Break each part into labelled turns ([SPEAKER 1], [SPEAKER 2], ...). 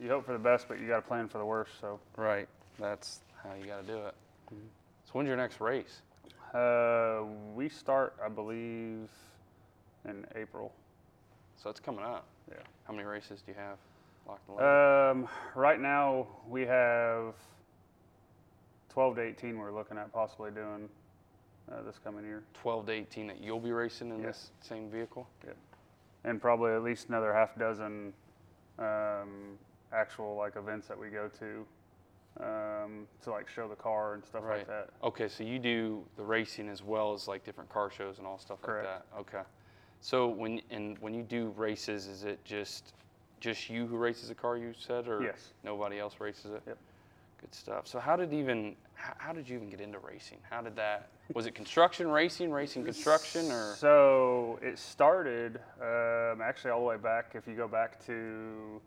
[SPEAKER 1] you hope for the best, but you got to plan for the worst. So
[SPEAKER 2] Right. That's how you got to do it. So when's your next race?
[SPEAKER 1] uh, we start, I believe, in April.
[SPEAKER 2] So it's coming up.
[SPEAKER 1] Yeah.
[SPEAKER 2] How many races do you have locked and loaded?
[SPEAKER 1] Um, right now we have 12 to 18. We're looking at possibly doing uh, this coming year,
[SPEAKER 2] 12 to 18 that you'll be racing in
[SPEAKER 1] Yeah.
[SPEAKER 2] this same vehicle? Yeah.
[SPEAKER 1] And probably at least another half dozen um, actual like events that we go to um, to like show the car and stuff
[SPEAKER 2] Right.
[SPEAKER 1] like that.
[SPEAKER 2] Okay, so you do the racing as well as like different car shows and all stuff
[SPEAKER 1] Correct.
[SPEAKER 2] like that. Okay. So when and when you do races, is it just just you who races the car you said, or
[SPEAKER 1] Yes.
[SPEAKER 2] nobody else races it?
[SPEAKER 1] Yep.
[SPEAKER 2] Good stuff. So how did even how, how did you even get into racing? How did that was it construction racing, racing construction, or
[SPEAKER 1] So it started um, actually all the way back. If you go back to,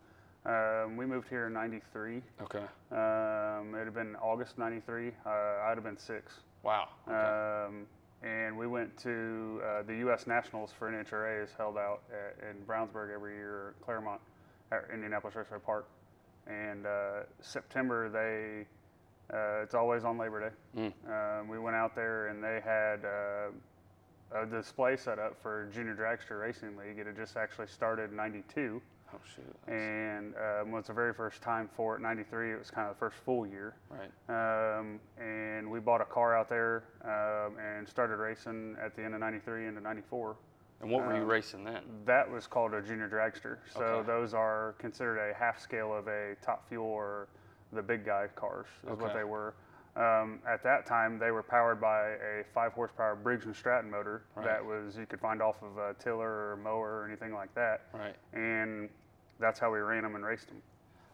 [SPEAKER 1] um, we moved here in '93.
[SPEAKER 2] okay?
[SPEAKER 1] Um, it had been August '93. Uh, I'd have been six.
[SPEAKER 2] Wow. Okay.
[SPEAKER 1] Um, and we went to uh, the U.S. Nationals for NHRA is held out at, in Brownsburg every year, Clermont, Indianapolis Raceway Park. And uh, September, they uh, it's always on Labor Day.
[SPEAKER 2] Mm.
[SPEAKER 1] Um, we went out there and they had uh, a display set up for Junior Dragster Racing League. It had just actually started in '92
[SPEAKER 2] oh shoot.
[SPEAKER 1] and um, was the very first time for it. '93, it was kind of the first full year.
[SPEAKER 2] Right.
[SPEAKER 1] Um, and we bought a car out there um, and started racing at the end of '93 into '94.
[SPEAKER 2] And what were you
[SPEAKER 1] um,
[SPEAKER 2] racing then?
[SPEAKER 1] That was called a junior dragster. So
[SPEAKER 2] Okay.
[SPEAKER 1] those are considered a half scale of a top fuel or the big guy cars is what they were. Um, at that time, they were powered by a five horsepower Briggs and Stratton motor
[SPEAKER 2] Right.
[SPEAKER 1] that was you could find off of a tiller or mower or anything like that,
[SPEAKER 2] Right.
[SPEAKER 1] and that's how we ran them and raced them.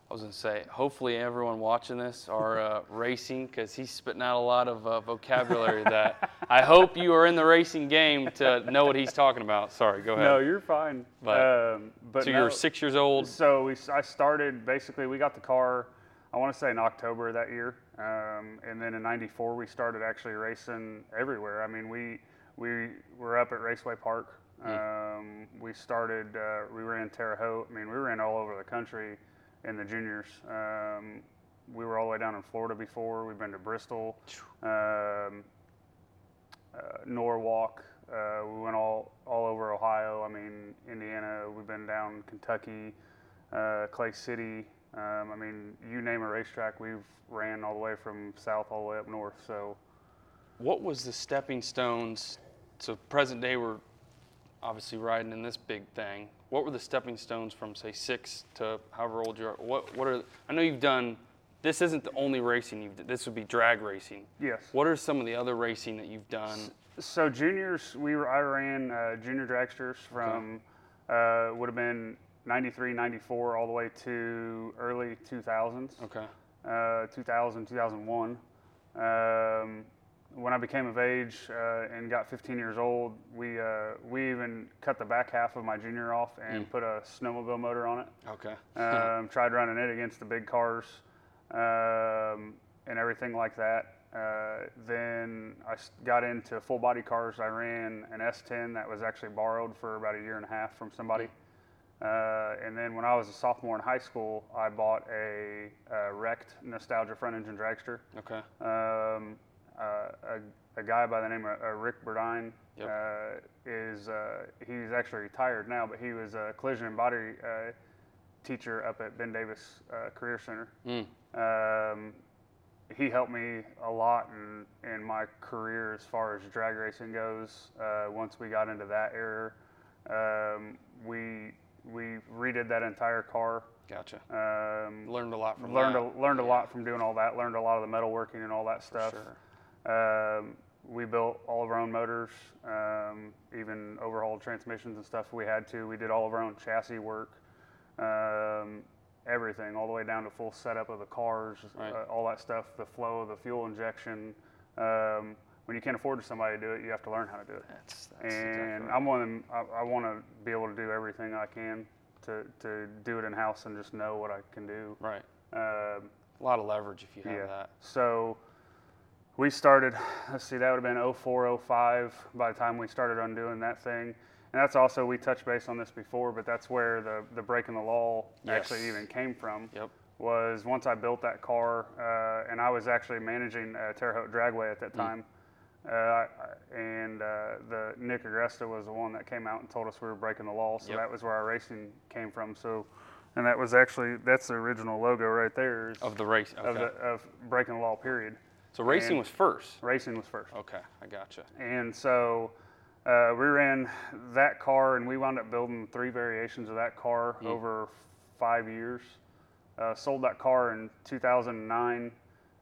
[SPEAKER 2] I was gonna say, hopefully everyone watching this are uh, racing because he's spitting out a lot of uh, vocabulary that I hope you are in the racing game to know what he's talking about. Sorry, go ahead.
[SPEAKER 1] No, you're fine.
[SPEAKER 2] But-
[SPEAKER 1] um, but
[SPEAKER 2] so
[SPEAKER 1] no,
[SPEAKER 2] you're six years old.
[SPEAKER 1] So we, I started basically. We got the car. I want to say in October of that year, um, and then in '94 we started actually racing everywhere. I mean, we we were up at Raceway Park. Um, we started. Uh, we ran Terre Haute. I mean, we ran all over the country in the juniors. Um, we were all the way down in Florida before. We've been to Bristol, um, uh, Norwalk. Uh, we went all all over Ohio. I mean, Indiana. We've been down Kentucky, uh, Clay City. Um, I mean, you name a racetrack, we've ran all the way from south all the way up north. So
[SPEAKER 2] What was the stepping stones? to present day, we're obviously riding in this big thing. What were the stepping stones from say six to however old you are? What what are? I know you've done. This isn't the only racing you've. This would be drag racing.
[SPEAKER 1] yes.
[SPEAKER 2] What are some of the other racing that you've done?
[SPEAKER 1] So juniors, we were I ran uh, junior dragsters from uh, would have been 93, 94 all the way to early 2000s.
[SPEAKER 2] Okay.
[SPEAKER 1] uh, 2000, 2001. Um, when I became of age uh, and got 15 years old, we uh, we even cut the back half of my junior off and put a snowmobile motor on it.
[SPEAKER 2] Okay.
[SPEAKER 1] Um, tried running it against the big cars um, and everything like that. Uh, then I got into full body cars. I ran an S10 that was actually borrowed for about a year and a half from somebody. Uh, and then when I was a sophomore in high school, I bought a, uh wrecked nostalgia front engine dragster.
[SPEAKER 2] Okay.
[SPEAKER 1] Um, uh, a, a guy by the name of uh, Rick Burdine
[SPEAKER 2] Yep.
[SPEAKER 1] uh, is uh, he's actually retired now, but he was a collision and body uh, teacher up at Ben Davis uh, Career Center.
[SPEAKER 2] Mm.
[SPEAKER 1] Um, he helped me a lot in, in my career as far as drag racing goes. Uh, once we got into that era, um, we we redid that entire car.
[SPEAKER 2] Gotcha.
[SPEAKER 1] Um,
[SPEAKER 2] Learned a lot from
[SPEAKER 1] learned
[SPEAKER 2] that.
[SPEAKER 1] a, learned a lot from doing all that. Learned a lot of the metalworking and all that
[SPEAKER 2] for
[SPEAKER 1] stuff.
[SPEAKER 2] Sure.
[SPEAKER 1] Um, we built all of our own motors, um, even overhauled transmissions and stuff. We had to. We did all of our own chassis work, um, everything, all the way down to full setup of the cars,
[SPEAKER 2] Right.
[SPEAKER 1] uh, all that stuff. The flow of the fuel injection. Um, when you can't afford somebody to do it, you have to learn how to do it.
[SPEAKER 2] That's, that's
[SPEAKER 1] and
[SPEAKER 2] exactly right.
[SPEAKER 1] I'm one of them. I, I want to be able to do everything I can to, to do it in house and just know what I can do.
[SPEAKER 2] right.
[SPEAKER 1] Um,
[SPEAKER 2] A lot of leverage if you have
[SPEAKER 1] yeah.
[SPEAKER 2] that.
[SPEAKER 1] So we started, let's see, that would have been 04, 05 by the time we started on doing that thing. and that's also we touched base on this before, but that's where the the breaking the law actually even came from.
[SPEAKER 2] Yep.
[SPEAKER 1] Was once I built that car, uh, and I was actually managing uh, Terre Haute Dragway at that time. Uh, and uh, the Nick Agresta was the one that came out and told us we were breaking the law. So
[SPEAKER 2] Yep.
[SPEAKER 1] that was where our racing came from. So, and that was actually that's the original logo right there
[SPEAKER 2] Of the race. Okay.
[SPEAKER 1] of, the, of breaking the law. Period.
[SPEAKER 2] So racing was first.
[SPEAKER 1] Racing was first.
[SPEAKER 2] Okay, I gotcha.
[SPEAKER 1] And so uh, we ran that car, and we wound up building three variations of that car over five years. Uh, sold that car in 2009.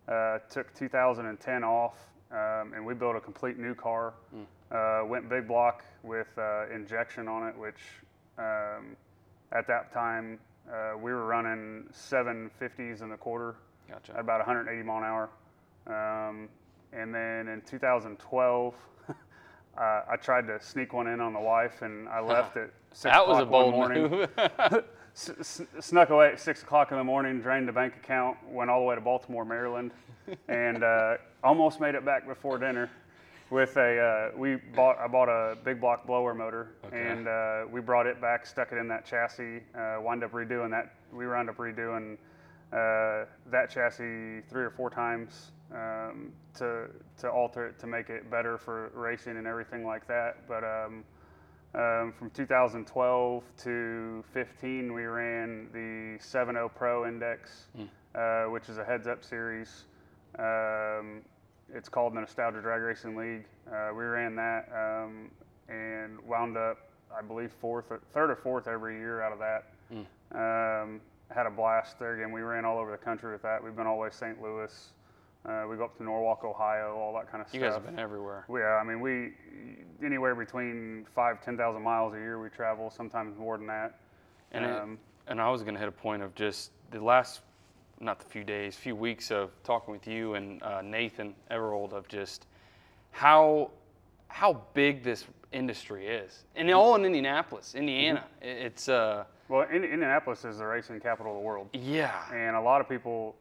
[SPEAKER 1] Uh, took 2010 off, um, and we built a complete new car. Uh, went big block with uh, injection on it, which um, at that time uh, we were running 750s in the quarter
[SPEAKER 2] Gotcha.
[SPEAKER 1] at about 180 mile an hour. Um, and then in 2012, uh, I tried to sneak one in on the wife, and I left at six
[SPEAKER 2] that was a
[SPEAKER 1] o'clock one
[SPEAKER 2] bold
[SPEAKER 1] morning.
[SPEAKER 2] move.
[SPEAKER 1] S- s- snuck away at six o'clock in the morning, drained the bank account, went all the way to Baltimore, Maryland, and uh, almost made it back before dinner. With a, uh, we bought, I bought a big block blower motor,
[SPEAKER 2] Okay.
[SPEAKER 1] and uh, we brought it back, stuck it in that chassis, uh, wound up redoing that. We wound up redoing uh, that chassis three or four times um, to to alter it to make it better for racing and everything like that. But um, um, from 2012 to 15, we ran the 7.0 Pro Index, uh, which is a heads-up series. Um, it's called the Nostalgia Drag Racing League. Uh, we ran that um, and wound up, I believe, fourth, or, third or fourth every year out of that. Um, had a blast there again. We ran all over the country with that. We've been all the way St. Louis. Uh, we go up to Norwalk, Ohio, all that kind of
[SPEAKER 2] you
[SPEAKER 1] stuff.
[SPEAKER 2] You guys have been everywhere.
[SPEAKER 1] Yeah, I mean, we anywhere between five, ten thousand miles a year we travel. Sometimes more than that.
[SPEAKER 2] And it-
[SPEAKER 1] Um,
[SPEAKER 2] and I was going to hit a point of just the last, not the few days, few weeks of talking with you and uh, Nathan Everold of just how how big this industry is, and all in Indianapolis, Indiana.
[SPEAKER 1] Mm-hmm.
[SPEAKER 2] It's uh,
[SPEAKER 1] well, in, Indianapolis is the racing capital of the world,
[SPEAKER 2] yeah,
[SPEAKER 1] and a lot of people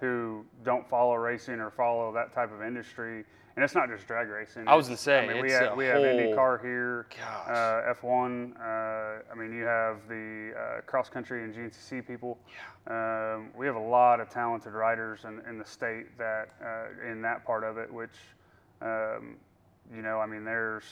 [SPEAKER 1] who don't follow racing or follow that type of industry, and it's not just drag racing.
[SPEAKER 2] I was gonna say,
[SPEAKER 1] I mean, we have we have
[SPEAKER 2] whole-
[SPEAKER 1] IndyCar here, uh, F1. Uh, I mean, you have the uh, cross country and GNCC people. Um, we have a lot of talented riders in, in the state that uh, in that part of it, which um, you know, I mean, there's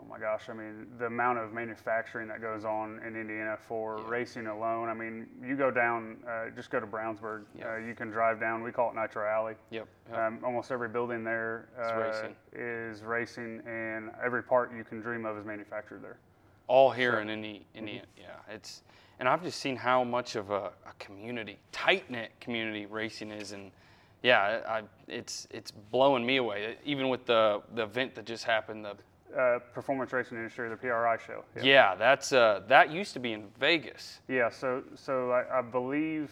[SPEAKER 1] oh my gosh, I mean, the amount of manufacturing that goes on in Indiana for
[SPEAKER 2] Yeah.
[SPEAKER 1] racing alone. I mean, you go down, uh, just go to Brownsburg.
[SPEAKER 2] Yeah.
[SPEAKER 1] Uh, you can drive down. We call it Nitro Alley.
[SPEAKER 2] yep, yep.
[SPEAKER 1] Um, almost every building there uh,
[SPEAKER 2] racing.
[SPEAKER 1] is racing, and every part you can dream of is manufactured there.
[SPEAKER 2] all here in Indi- Indiana. Yeah, it's and I've just seen how much of a, a community, tight knit community racing is, and yeah, I, it's it's blowing me away. Even with the the event that just happened, the
[SPEAKER 1] Uh, performance racing industry, the PRI show.
[SPEAKER 2] yeah, that's uh that used to be in Vegas.
[SPEAKER 1] Yeah, so so I, I believe,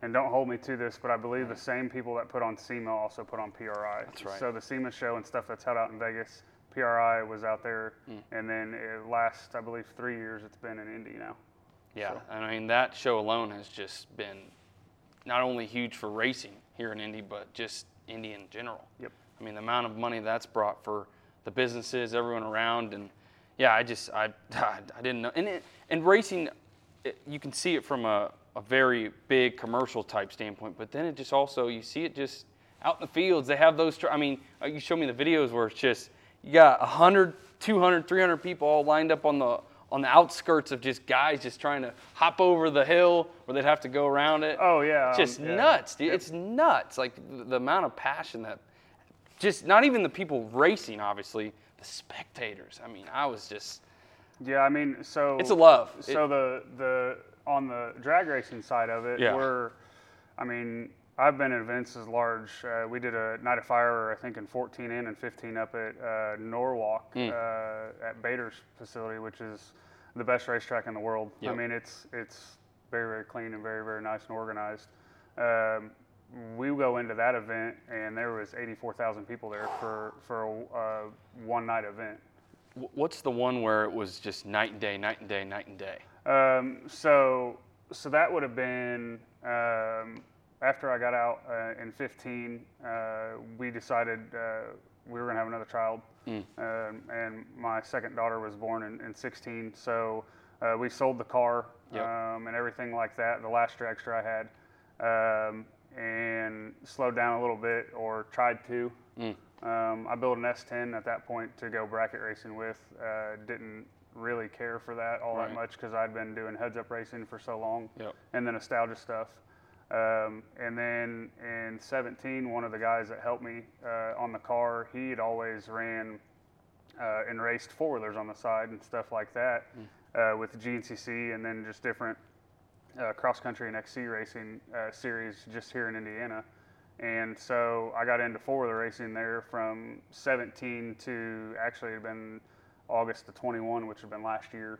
[SPEAKER 1] and don't hold me to this, but I believe the same people that put on SEMA also put on PRI.
[SPEAKER 2] That's right.
[SPEAKER 1] So the SEMA show and stuff that's held out in Vegas, PRI was out there,
[SPEAKER 2] Hmm.
[SPEAKER 1] and then it last I believe three years it's been in Indy now.
[SPEAKER 2] Yeah,
[SPEAKER 1] So-
[SPEAKER 2] and I mean that show alone has just been not only huge for racing here in Indy, but just Indy in general.
[SPEAKER 1] Yep.
[SPEAKER 2] I mean the amount of money that's brought for the businesses, everyone around, and yeah, I just I I didn't know, and it, and racing, it, you can see it from a, a very big commercial type standpoint, but then it just also you see it just out in the fields. They have those. I mean, uh, you show me the videos where it's just you got 100, 200, 300 people all lined up on the on the outskirts of just guys just trying to hop over the hill where they'd have to go around it.
[SPEAKER 1] Oh yeah,
[SPEAKER 2] It's just
[SPEAKER 1] um, yeah.
[SPEAKER 2] nuts, dude. It's nuts. Like the amount of passion that just not even the people racing, obviously, the spectators. I mean, I was just
[SPEAKER 1] Yeah, I mean, so
[SPEAKER 2] It's a love.
[SPEAKER 1] So the the on the drag racing side of it,
[SPEAKER 2] Yeah.
[SPEAKER 1] we're, I mean, I've been at events as large. Uh, we did a night of fire, I think, in 14 and in 15 up at uh, Norwalk
[SPEAKER 2] Hmm.
[SPEAKER 1] uh, at Bader's facility, which is the best racetrack in the world.
[SPEAKER 2] Yep.
[SPEAKER 1] I mean, it's it's very very clean and very very nice and organized. Um, we go into that event and there was 84,000 people there for for a uh, one night event.
[SPEAKER 2] what's the one where it was just night and day, night and day, night and day?
[SPEAKER 1] Um, so, so that would have been um, after I got out uh, in 15. Uh, we decided uh, we were gonna have another child,
[SPEAKER 2] Mm.
[SPEAKER 1] um, and my second daughter was born in, in 16. So uh, we sold the car
[SPEAKER 2] Yep.
[SPEAKER 1] um, and everything like that. The last dragster I had, um, and slowed down a little bit or tried to.
[SPEAKER 2] Mm.
[SPEAKER 1] Um, I built an S10 at that point to go bracket racing with. Uh, didn't really care for that all
[SPEAKER 2] Right.
[SPEAKER 1] that much because I'd been doing heads up racing for so long
[SPEAKER 2] Yep.
[SPEAKER 1] and the nostalgia stuff. Um, and then in 17, one of the guys that helped me uh, on the car, he had always ran uh, and raced four wheelers on the side and stuff like that uh, with GNCC and then just different uh, cross country and XC racing uh, series just here in Indiana. And so I got into four wheeler racing there from 17 to actually it had been August to 21, which had been last year,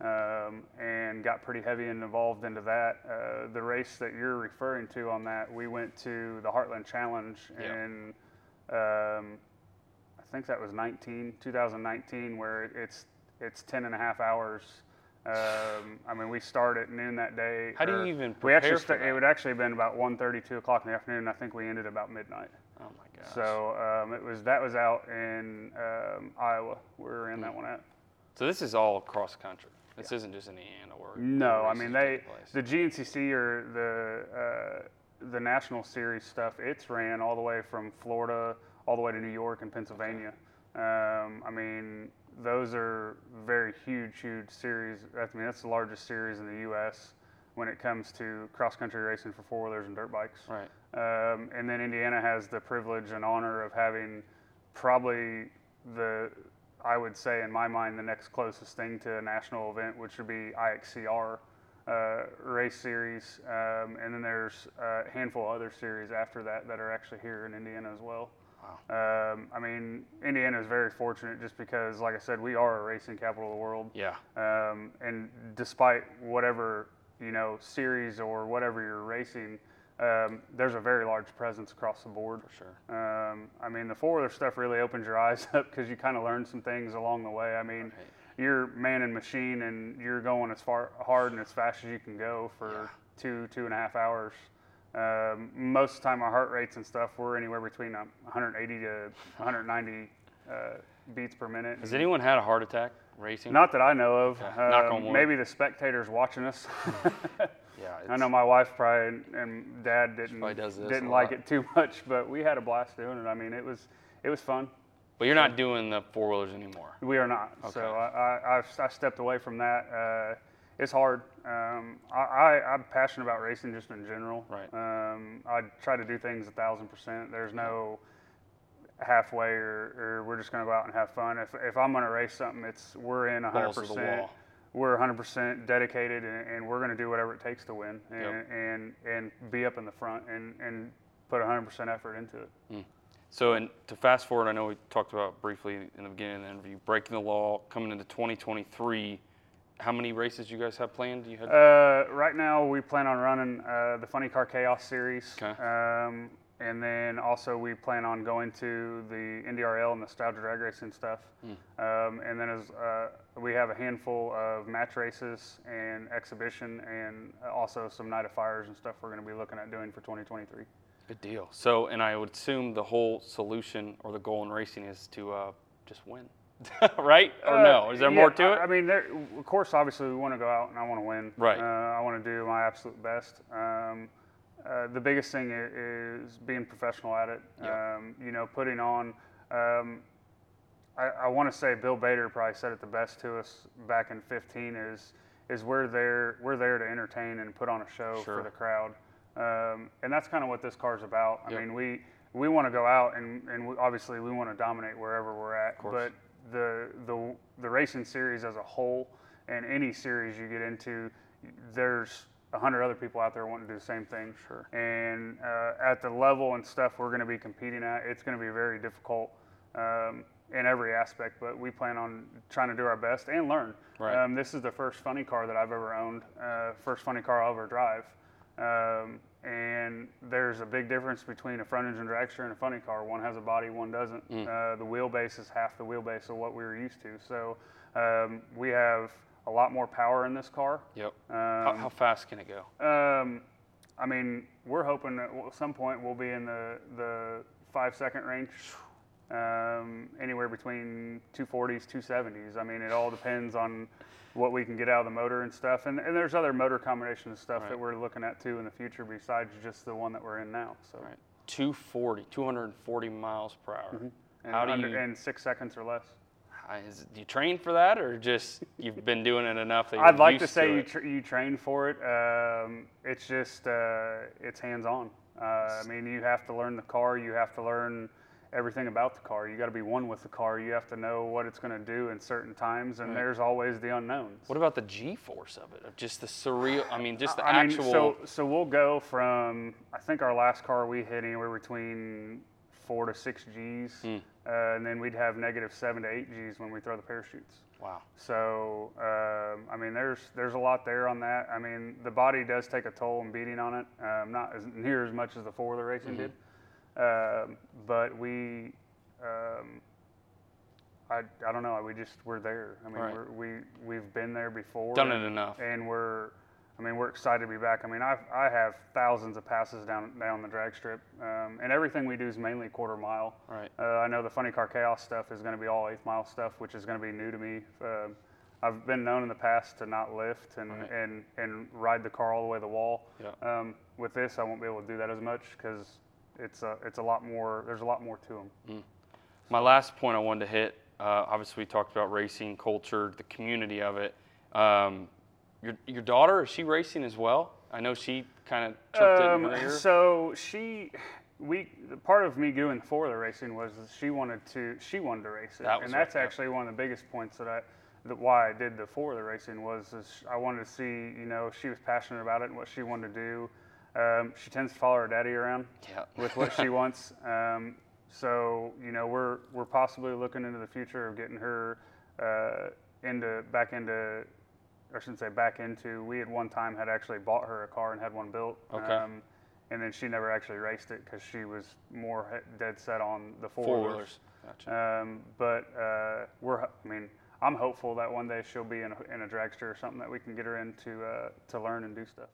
[SPEAKER 1] um, and got pretty heavy and involved into that. Uh, the race that you're referring to on that, we went to the Heartland Challenge
[SPEAKER 2] Yeah.
[SPEAKER 1] in, um, I think that was 19, 2019, where it's it's 10 and a half hours. Um, I mean, we start at noon that day.
[SPEAKER 2] How do you
[SPEAKER 1] or-
[SPEAKER 2] even
[SPEAKER 1] We actually
[SPEAKER 2] prepare for
[SPEAKER 1] sta-
[SPEAKER 2] that?
[SPEAKER 1] it would actually have been about 1:30, 2 o'clock in the afternoon. and I think we ended about midnight.
[SPEAKER 2] Oh my gosh.
[SPEAKER 1] So um, it was that was out in um, Iowa. We were in that one at.
[SPEAKER 2] So this is all cross country. This isn't just in Indiana where
[SPEAKER 1] No, I mean they the GNCC or the uh, the national series stuff. It's ran all the way from Florida all the way to New York and Pennsylvania. Um, I mean those are very huge, huge series. I mean that's the largest series in the U.S. when it comes to cross country racing for four wheelers and dirt bikes.
[SPEAKER 2] right.
[SPEAKER 1] Um, and then Indiana has the privilege and honor of having probably the, I would say in my mind, the next closest thing to a national event, which would be IXCR uh, race series. Um, and then there's a handful of other series after that that are actually here in Indiana as well. Um, I mean, Indiana is very fortunate just because, like I said, we are a racing capital of the world.
[SPEAKER 2] Yeah.
[SPEAKER 1] Um, and despite whatever you know series or whatever you're racing, um, there's a very large presence across the board.
[SPEAKER 2] For sure.
[SPEAKER 1] Um, I mean, the four wheeler stuff really opens your eyes up because you kind of learn some things along the way. I mean,
[SPEAKER 2] Right.
[SPEAKER 1] you're man and machine, and you're going as far hard and as fast as you can go for
[SPEAKER 2] Yeah.
[SPEAKER 1] two two and a half hours. Um, most of the time, our heart rates and stuff we're anywhere between um, 180 to 190 uh, beats per minute.
[SPEAKER 2] Has anyone had a heart attack racing?
[SPEAKER 1] Not that I know of.
[SPEAKER 2] Okay. Knock on
[SPEAKER 1] Um,
[SPEAKER 2] wood.
[SPEAKER 1] maybe the spectators watching us.
[SPEAKER 2] Yeah.
[SPEAKER 1] I know my wife probably and, dad didn't didn't like
[SPEAKER 2] lot.
[SPEAKER 1] it too much, but we had a blast doing it. I mean, it was it was fun.
[SPEAKER 2] But you're not doing the four wheelers anymore.
[SPEAKER 1] We are not.
[SPEAKER 2] Okay.
[SPEAKER 1] So I, I, I stepped away from that. Uh, it's hard. Um, I, I, I'm passionate about racing just in general.
[SPEAKER 2] Right.
[SPEAKER 1] Um, I try to do things a thousand percent. There's no halfway or, or we're just going to go out and have fun. If, if I'm going to race something, it's we're in 100
[SPEAKER 2] Balls to the
[SPEAKER 1] percent. We're 100% dedicated and, and we're going to do whatever it takes to win and,
[SPEAKER 2] Yep.
[SPEAKER 1] and, and be up in the front and, and put 100% effort into it.
[SPEAKER 2] So, and to fast forward, I know we talked about briefly in the beginning of the interview, breaking the law, coming into 2023. How many races you guys have planned? You had
[SPEAKER 1] Uh, right now, we plan on running uh, the Funny Car Chaos series.
[SPEAKER 2] Okay.
[SPEAKER 1] Um, and then also, we plan on going to the NDRL and Nostalgia Drag Racing stuff.
[SPEAKER 2] Hmm.
[SPEAKER 1] Um, and then as, uh, we have a handful of match races and exhibition, and also some night of fires and stuff we're going to be looking at doing for 2023.
[SPEAKER 2] good deal. So, and I would assume the whole solution or the goal in racing is to uh, just win, right? Or
[SPEAKER 1] Uh,
[SPEAKER 2] no? Is there
[SPEAKER 1] yeah,
[SPEAKER 2] more to it?
[SPEAKER 1] I mean, there, of course, obviously, we want to go out and I want to win.
[SPEAKER 2] Right.
[SPEAKER 1] Uh, I want to do my absolute best. Um, uh, the biggest thing i- is being professional at it.
[SPEAKER 2] Yeah.
[SPEAKER 1] Um, you know, putting on. Um, I, I want to say Bill Bader probably said it the best to us back in 15 is is we're there we're there to entertain and put on a show
[SPEAKER 2] Sure.
[SPEAKER 1] for the crowd, um, and that's kind of what this car's about. I
[SPEAKER 2] Yep.
[SPEAKER 1] mean, we we want to go out and and we, obviously we want to dominate wherever we're at, but the the the racing series as a whole and any series you get into, there's a hundred other people out there wanting to do the same thing.
[SPEAKER 2] Sure.
[SPEAKER 1] And uh, at the level and stuff we're going to be competing at, it's going to be very difficult um, in every aspect. But we plan on trying to do our best and learn.
[SPEAKER 2] Right.
[SPEAKER 1] Um, this is the first funny car that I've ever owned. Uh, first funny car I'll ever drive. Um, and there's a big difference between a front engine dragster and a funny car. One has a body, one doesn't.
[SPEAKER 2] Mm.
[SPEAKER 1] Uh, the wheelbase is half the wheelbase of what we were used to. So um, we have a lot more power in this car.
[SPEAKER 2] Yep. how,
[SPEAKER 1] Um,
[SPEAKER 2] how fast can it go?
[SPEAKER 1] um, I mean, we're hoping that at some point we'll be in the, the five second range. Um, anywhere between 240s, 270s. I mean, it all depends on what we can get out of the motor and stuff. And, and there's other motor combinations and stuff
[SPEAKER 2] Right.
[SPEAKER 1] that we're looking at too in the future besides just the one that we're in now. So,
[SPEAKER 2] Right. 240, 240 miles per hour.
[SPEAKER 1] and,
[SPEAKER 2] How do
[SPEAKER 1] under,
[SPEAKER 2] you-
[SPEAKER 1] and six seconds or less.
[SPEAKER 2] Is, do you train for that, or just you've been doing it enough that you're
[SPEAKER 1] I'd like to say you,
[SPEAKER 2] it?
[SPEAKER 1] tr you train for it. Um, it's just uh, it's hands on. Uh, I mean, you have to learn the car. You have to learn everything about the car. You got to be one with the car. You have to know what it's going to do in certain times, and there's always the unknowns.
[SPEAKER 2] What about the G-force of it? Of just the surreal? I mean, just the
[SPEAKER 1] I
[SPEAKER 2] actual.
[SPEAKER 1] mean, so so we'll go from I think our last car we hit anywhere between four to six G's,
[SPEAKER 2] Hmm.
[SPEAKER 1] uh, and then we'd have negative seven to eight G's when we throw the parachutes.
[SPEAKER 2] wow.
[SPEAKER 1] So um, I mean, there's there's a lot there on that. I mean, the body does take a toll and beating on it, um, not as near as much as the four wheeler racing did, um, but we. Um, I, I don't know. We just we're there. I mean,
[SPEAKER 2] Right.
[SPEAKER 1] we're, we we've been there before.
[SPEAKER 2] Done
[SPEAKER 1] and-
[SPEAKER 2] it enough.
[SPEAKER 1] and we're I mean we're excited to be back. I mean I I have thousands of passes down down the drag strip, um, and everything we do is mainly quarter mile.
[SPEAKER 2] Right.
[SPEAKER 1] Uh, I know the funny car chaos stuff is going to be all eighth mile stuff, which is going to be new to me. Um I've been known in the past to not lift and,
[SPEAKER 2] Right.
[SPEAKER 1] and, and ride the car all the way to the wall.
[SPEAKER 2] Yeah.
[SPEAKER 1] Um, with this, I won't be able to do that as much because it's a, it's a lot more. There's a lot more to them.
[SPEAKER 2] My last point I wanted to hit. Uh, obviously, we talked about racing culture, the community of it. Um, your your daughter is she racing as well? I know she kind of it in her ear.
[SPEAKER 1] Um, So she, we, part of me doing for the racing was she wanted to, she wanted to race it,
[SPEAKER 2] That
[SPEAKER 1] and
[SPEAKER 2] right,
[SPEAKER 1] that's
[SPEAKER 2] yeah.
[SPEAKER 1] actually one of the biggest points that I, that why I did the for the racing was is I wanted to see, you know, she was passionate about it and what she wanted to do. Um, she tends to follow her daddy around
[SPEAKER 2] Yeah.
[SPEAKER 1] with what she wants. Um, so you know, we're we're possibly looking into the future of getting her uh, into back into, or I shouldn't say back into. We at one time had actually bought her a car and had one built.
[SPEAKER 2] Okay.
[SPEAKER 1] Um, and then she never actually raced it because she was more dead set on the four, wheelers.
[SPEAKER 2] Gotcha.
[SPEAKER 1] Um, but uh, we're, I mean, I'm hopeful that one day she'll be in a, in a dragster or something that we can get her in to, uh, to learn and do stuff.